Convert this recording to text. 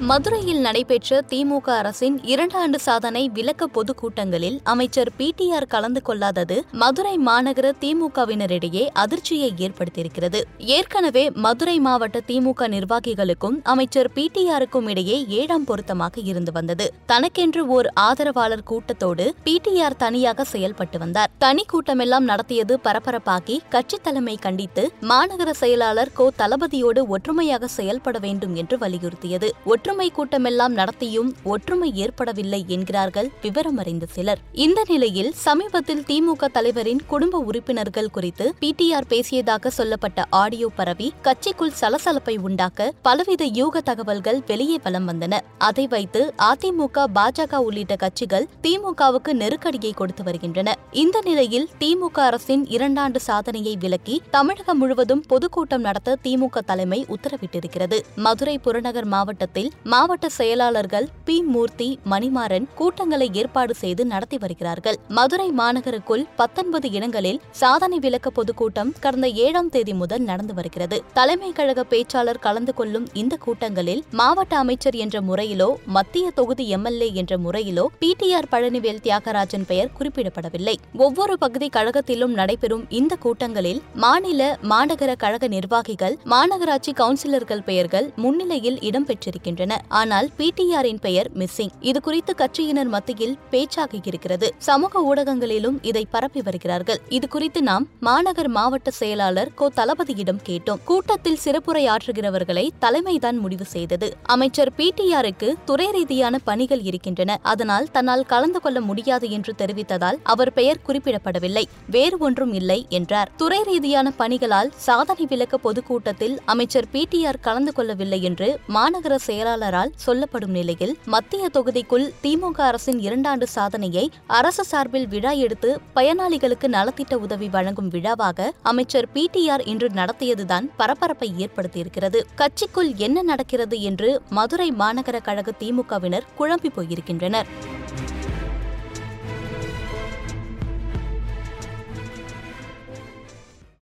மதுரையில் நடைபெற்ற திமுக அரசின் இரண்டாண்டு சாதனை விளக்க பொதுக்கூட்டங்களில் அமைச்சர் பிடிஆர் கலந்து கொள்ளாதது மதுரை மாநகர திமுகவினரிடையே அதிர்ச்சியை ஏற்படுத்தியிருக்கிறது. ஏற்கனவே மதுரை மாவட்ட திமுக நிர்வாகிகளுக்கும் அமைச்சர் பிடிஆருக்கும் இடையே ஏழாம் பொருத்தமாக இருந்து வந்தது. தனக்கென்று ஓர் ஆதரவாளர் கூட்டத்தோடு பிடிஆர் தனியாக செயல்பட்டு வந்தார். தனி கூட்டமெல்லாம் நடத்தியது பரபரப்பாக்கி கட்சி தலைமை கண்டித்து மாநகர செயலாளர் கோ தளபதியோடு ஒற்றுமையாக செயல்பட வேண்டும் என்று வலியுறுத்தியது. ஒற்றுமை கூட்டமெல்லாம் நடத்தியும் ஒற்றுமை ஏற்படவில்லை என்கிறார்கள் விவரமறிந்த சிலர். இந்த நிலையில் சமீபத்தில் திமுக தலைவரின் குடும்ப உறுப்பினர்கள் குறித்து பிடிஆர் பேசியதாக சொல்லப்பட்ட ஆடியோ பரவி கட்சிக்குள் சலசலப்பை உண்டாக்க பலவித யூக தகவல்கள் வெளியே வலம் வந்தன. அதை வைத்து அதிமுக பாஜக உள்ளிட்ட கட்சிகள் திமுகவுக்கு நெருக்கடியை கொடுத்து வருகின்றன. இந்த நிலையில் திமுக அரசின் இரண்டாண்டு சாதனையை விலக்கி தமிழகம் முழுவதும் பொதுக்கூட்டம் நடத்த திமுக தலைமை உத்தரவிட்டிருக்கிறது. மதுரை புறநகர் மாவட்டத்தில் மாவட்ட செயலாளர்கள் பி. மூர்த்தி மணிமாறன் கூட்டங்களை ஏற்பாடு செய்து நடத்தி வருகிறார்கள். மதுரை மாநகருக்குள் பத்தொன்பது இடங்களில் சாதனை விளக்க பொதுக்கூட்டம் கடந்த ஏழாம் தேதி முதல் நடந்து வருகிறது. தலைமை கழக பேச்சாளர் கலந்து கொள்ளும் இந்த கூட்டங்களில் மாவட்ட அமைச்சர் என்ற முறையிலோ மத்திய தொகுதி எம்எல்ஏ என்ற முறையிலோ பிடிஆர் பழனிவேல் தியாகராஜன் பெயர் குறிப்பிடப்படவில்லை. ஒவ்வொரு பகுதி கழகத்திலும் நடைபெறும் இந்த கூட்டங்களில் மாநில மாநகர கழக நிர்வாகிகள் மாநகராட்சி கவுன்சிலர்கள் பெயர்கள் முன்னிலையில் இடம்பெற்றிருக்கின்றன ஆனால் பிடிஆரின் பெயர் மிஸ்ஸிங். இது குறித்து கட்சியினர் மத்தியில் பேச்சாக இருக்கிறது. சமூக ஊடகங்களிலும் இதை பரப்பி வருகிறார்கள். இது குறித்து நாம் மாநகர் மாவட்ட செயலாளர் கோ. தளபதியிடம் கேட்டோம். கூட்டத்தில் சிறப்புரையாற்றுகிறவர்களை தலைமைதான் முடிவு செய்தது. அமைச்சர் பிடிஆருக்கு துறை ரீதியான பணிகள் இருக்கின்றன. அதனால் தன்னால் கலந்து கொள்ள முடியாது என்று தெரிவித்ததால் அவர் பெயர் குறிப்பிடப்படவில்லை. வேறு ஒன்றும் இல்லை என்றார். துறை ரீதியான பணிகளால் சாதனை விளக்க பொதுக்கூட்டத்தில் அமைச்சர் பிடிஆர் கலந்து கொள்ளவில்லை என்று மாநகர செயலாளர் செயலாளரால் சொல்லப்படும் நிலையில் மத்திய தொகுதிக்குள் திமுக அரசின் இரண்டாண்டு சாதனையை அரசு சார்பில் விழா எடுத்து பயனாளிகளுக்கு நலத்திட்ட உதவி வழங்கும் விழாவாக அமைச்சர் பிடிஆர் இன்று நடத்தியதுதான் பரபரப்பை ஏற்படுத்தியிருக்கிறது. கட்சிக்குள் என்ன நடக்கிறது என்று மதுரை மாநகர கழக திமுகவினர் குழம்பி போயிருக்கின்றனர்.